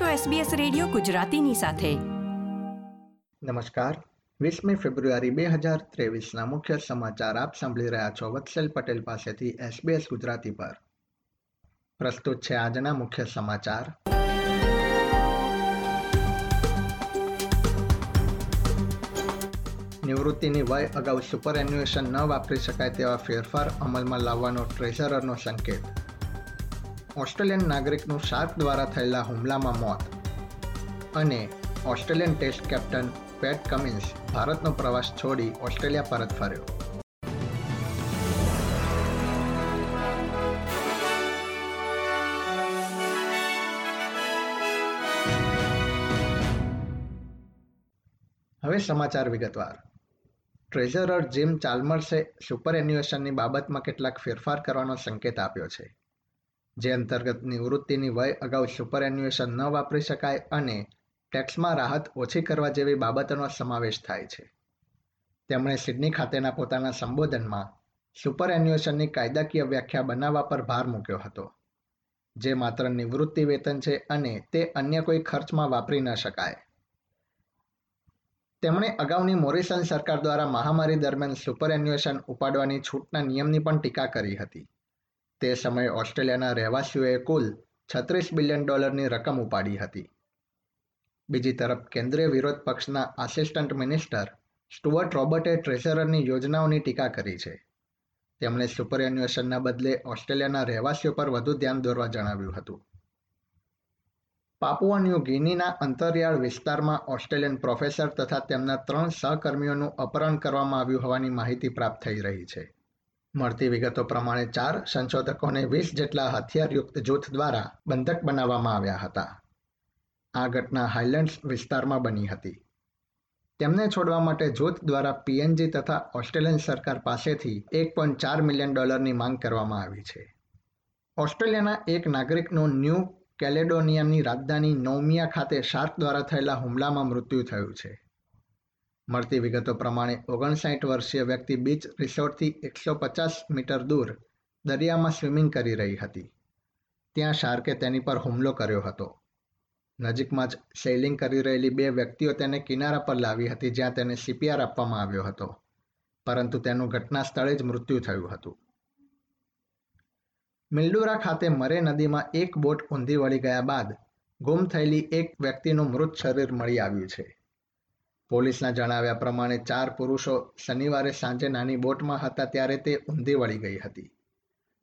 છો SBS radio ગુજરાતીની સાથે. નમસ્કાર. વીસમી ફેબ્રુઆરી બે હજાર ત્રેવીસના મુખ્ય સમાચાર આપ સાંભળી રહ્યા છો વત્સલ પટેલ પાસેથી SBS ગુજરાતી પર. પ્રસ્તુત છે આજના મુખ્ય સમાચાર. નિવૃત્તિની વય અગાઉ સુપર એન્યુએશન ન વાપરી શકાય તેવા ફેરફાર અમલમાં લાવવાનો ટ્રેઝરરનો સંકેત. ઓસ્ટ્રેલિયન નાગરિકનું શાર્ક દ્વારા થયેલા હુમલામાં મોત અને Australian test captain Pat Cummins ભારતનો પ્રવાસ છોડી ઓસ્ટ્રેલિયા પરત ફર્યો. હવે સમાચાર વિગતવાર. ટ્રેઝરર જીમ ચાલ્મર્સે સુપર એન્યુએશનની બાબતમાં કેટલાક ફેરફાર કરવાનો સંકેત આપ્યો છે. જે અંતર્ગત નિવૃત્તિની વય અગાઉ સુપર એન્યુએશન ન વાપરી શકાય અને ટેક્સમાં રાહત ઓછી કરવા જેવી બાબતોનો સમાવેશ થાય છે. તેમણે સિડની ખાતેના પોતાના સંબોધનમાં સુપર એન્યુએશનની કાયદાકીય વ્યાખ્યા બનાવવા પર ભાર મૂક્યો હતો, જે માત્ર નિવૃત્તિ વેતન છે અને તે અન્ય કોઈ ખર્ચમાં વાપરી ન શકાય. તેમણે અગાઉની મોરિસન સરકાર દ્વારા મહામારી દરમિયાન સુપર એન્યુએશન ઉપાડવાની છૂટના નિયમની પણ ટીકા કરી હતી. તે સમયે ઓસ્ટ્રેલિયાના રહેવાસીઓએ કુલ છત્રીસ બિલિયન ડોલરની રકમ ઉપાડી હતી. બીજી તરફ, કેન્દ્રીય વિરોધ પક્ષના આસિસ્ટન્ટ મિનિસ્ટર સ્ટુઅર્ટ રોબર્ટે ટ્રેઝરરની યોજનાઓની ટીકા કરી છે. તેમણે સુપર એન્યુએશનના બદલે ઓસ્ટ્રેલિયાના રહેવાસીઓ પર વધુ ધ્યાન દોરવા જણાવ્યું હતું. પાપુઆ ન્યૂ ગિનીના અંતરિયાળ વિસ્તારમાં ઓસ્ટ્રેલિયન પ્રોફેસર તથા તેમના ત્રણ સહકર્મીઓનું અપહરણ કરવામાં આવ્યું હોવાની માહિતી પ્રાપ્ત થઈ રહી છે. મળતી વિગતો પ્રમાણે ચાર સંશોધકોને વીસ જેટલા હથિયારયુક્ત જૂથ દ્વારા બંધક બનાવવામાં આવ્યા હતા. આ ઘટના હાઇલેન્ડ્સ વિસ્તારમાં બની હતી. તેમને છોડવા માટે જૂથ દ્વારા પીએનજી તથા ઓસ્ટ્રેલિયન સરકાર પાસેથી એક પોઈન્ટ ચાર મિલિયન ડોલરની માંગ કરવામાં આવી છે. ઓસ્ટ્રેલિયાના એક નાગરિકનું ન્યૂ કેલેડોનિયાની રાજધાની નૌમિયા ખાતે શાર્ક દ્વારા થયેલા હુમલામાં મૃત્યુ થયું છે. મળતી વિગતો પ્રમાણે ઓગણસાઠ વર્ષીય વ્યક્તિ બીચ રિસોર્ટથી એકસો પચાસ મીટર દૂર દરિયામાં સ્વિમિંગ કરી રહી હતી. ત્યાં શાર્કે તેની પર હુમલો કર્યો હતો. નજીકમાં જ સેલિંગ કરી રહેલી બે વ્યક્તિઓ તેને કિનારા પર લાવી હતી જ્યાં તેને સીપીઆર આપવામાં આવ્યો હતો, પરંતુ તેનું ઘટના સ્થળે જ મૃત્યુ થયું હતું. મિલ્ડુરા ખાતે મરે નદીમાં એક બોટ ઊંધી વળી ગયા બાદ ગુમ થયેલી એક વ્યક્તિનું મૃત શરીર મળી આવ્યું છે. પોલીસના જણાવ્યા પ્રમાણે ચાર પુરુષો શનિવારે સાંજે નાની બોટમાં હતા ત્યારે તે ઊંધી વળી ગઈ હતી.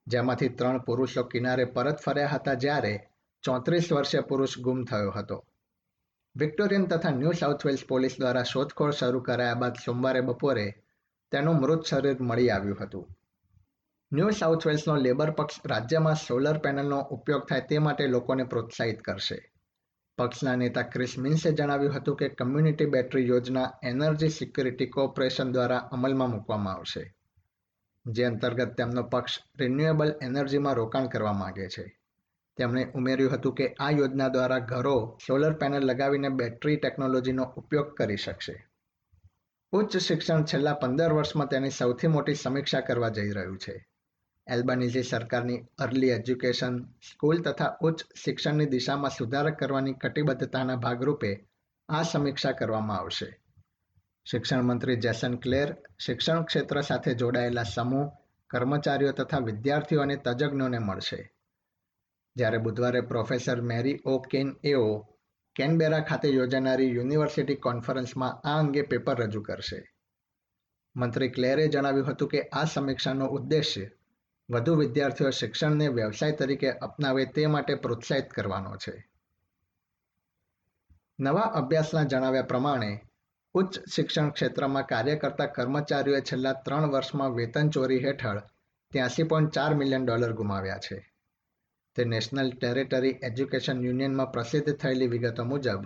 જેમાંથી ત્રણ પુરુષો કિનારે પરત ફર્યા હતા જ્યારે ચોત્રીસ વર્ષીય પુરુષ ગુમ થયો હતો. વિક્ટોરિયન તથા ન્યૂ સાઉથ વેલ્સ પોલીસ દ્વારા શોધખોળ શરૂ કરાયા બાદ સોમવારે બપોરે તેનું મૃત શરીર મળી આવ્યું હતું. ન્યૂ સાઉથ વેલ્સનો લેબર પક્ષ રાજ્યમાં સોલર પેનલનો ઉપયોગ થાય તે માટે લોકોને પ્રોત્સાહિત કરશે. પક્ષના નેતા ક્રિસ મિન્સે જણાવ્યું હતું કે કમ્યુનિટી બેટરી યોજના એનર્જી સિક્યુરિટી કોર્પોરેશન દ્વારા અમલમાં મૂકવામાં આવશે, જે અંતર્ગત તેમનો પક્ષ રિન્યુએબલ એનર્જીમાં રોકાણ કરવા માંગે છે. તેમણે ઉમેર્યું હતું કે આ યોજના દ્વારા ઘરો સોલર પેનલ લગાવીને બેટરી ટેકનોલોજીનો ઉપયોગ કરી શકશે. ઉચ્ચ શિક્ષણ છેલ્લા પંદર વર્ષમાં તેની સૌથી મોટી સમીક્ષા કરવા જઈ રહ્યું છે. એલ્બાનીઝી સરકારની અર્લી એજ્યુકેશન સ્કૂલ તથા ઉચ્ચ શિક્ષણની દિશામાં સુધારા કરવાની કટિબદ્ધતાના ભાગરૂપે આ સમીક્ષા કરવામાં આવશે. શિક્ષણ મંત્રી જેસન ક્લેર શિક્ષણ ક્ષેત્ર સાથે જોડાયેલા સમૂહ, કર્મચારીઓ તથા વિદ્યાર્થીઓ અને તજજ્ઞોને મળશે. જ્યારે બુધવારે professor Mary O Kane AO Canberra ખાતે યોજાનારી યુનિવર્સિટી કોન્ફરન્સમાં આ અંગે પેપર રજૂ કરશે. મંત્રી ક્લેરે જણાવ્યું હતું કે આ સમીક્ષાનો ઉદ્દેશ્ય વધુ વિદ્યાર્થીઓ શિક્ષણને વ્યવસાય તરીકે અપનાવે તે માટે પ્રોત્સાહિત કરવાનો છે. નવા અભ્યાસના જણાવ્યા પ્રમાણે, ઉચ્ચ શિક્ષણ ક્ષેત્રમાં કાર્ય કરતા કર્મચારીઓએ છેલ્લા ત્રણ વર્ષમાં વેતન ચોરી હેઠળ ત્યાસી પોઈન્ટ ચાર મિલિયન ડોલર ગુમાવ્યા છે. તે નેશનલ ટેરેટરી એજ્યુકેશન યુનિયનમાં પ્રસિદ્ધ થયેલી વિગતો મુજબ,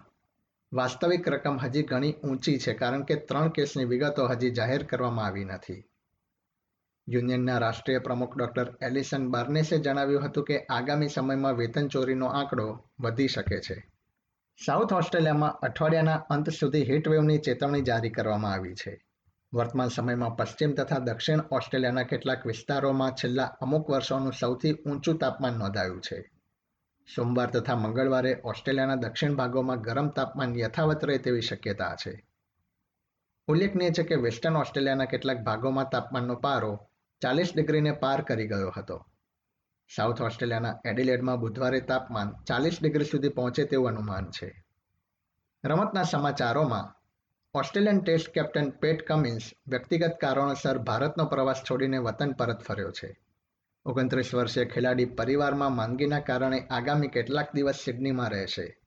વાસ્તવિક રકમ હજી ઘણી ઊંચી છે કારણ કે ત્રણ કેસની વિગતો હજી જાહેર કરવામાં આવી નથી. યુનિયનના રાષ્ટ્રીય પ્રમુખ ડોક્ટર એલિસન બાર્નેસે જણાવ્યું હતું કે આગામી સમયમાં વેતન ચોરીનો આંકડો વધી શકે છે. સાઉથ ઓસ્ટ્રેલિયામાં અઠવાડિયાના અંત સુધી હીટવેવની ચેતવણી જારી કરવામાં આવી છે. વર્તમાન સમયમાં પશ્ચિમ તથા દક્ષિણ ઓસ્ટ્રેલિયાના કેટલાક વિસ્તારોમાં છેલ્લા અમુક વર્ષોનું સૌથી ઊંચું તાપમાન નોંધાયું છે. સોમવાર તથા મંગળવારે ઓસ્ટ્રેલિયાના દક્ષિણ ભાગોમાં ગરમ તાપમાન યથાવત રહે તેવી શક્યતા છે. ઉલ્લેખનીય છે કે વેસ્ટર્ન ઓસ્ટ્રેલિયાના કેટલાક ભાગોમાં તાપમાનનો પારો ચાલીસ ડિગ્રીને પાર કરી ગયો હતો. સાઉથ ઓસ્ટ્રેલિયાના એડિલેડમાં બુધવારે તાપમાન ચાલીસ ડિગ્રી સુધી પહોંચે તેવું અનુમાન છે. રમતના સમાચારોમાં, Australian test captain Pat Cummins વ્યક્તિગત કારણોસર ભારતનો પ્રવાસ છોડીને વતન પરત ફર્યો છે. ઓગણત્રીસ વર્ષીય ખેલાડી પરિવારમાં માંદગીના કારણે આગામી કેટલાક દિવસ સિડનીમાં રહેશે.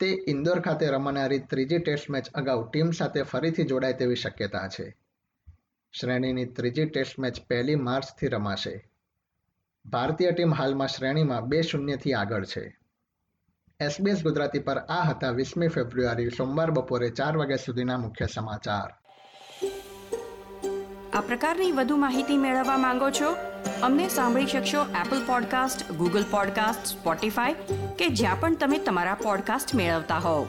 તે ઇન્દોર ખાતે રમાનારી ત્રીજી ટેસ્ટ મેચ અગાઉ ટીમ સાથે ફરીથી જોડાય તેવી શક્યતા છે. શ્રેણીની ત્રીજી ટેસ્ટ મેચ પહેલી માર્ચથી રમાશે. ભારતીય ટીમ હાલમાં શ્રેણીમાં બે શૂન્યથી આગળ છે. એસબીએસ ગુજરાતી પર આ હતા વીસમી ફેબ્રુઆરી સોમવાર બપોરે ચાર વાગ્યા સુધીના મુખ્ય સમાચાર. આ પ્રકારની વધુ માહિતી મેળવવા માંગો છો? અમને સાંભળી શકશો Apple podcast Google podcast Spotify કે જ્યાં પણ તમે તમારા પોડકાસ્ટ મેળવતા હોવ.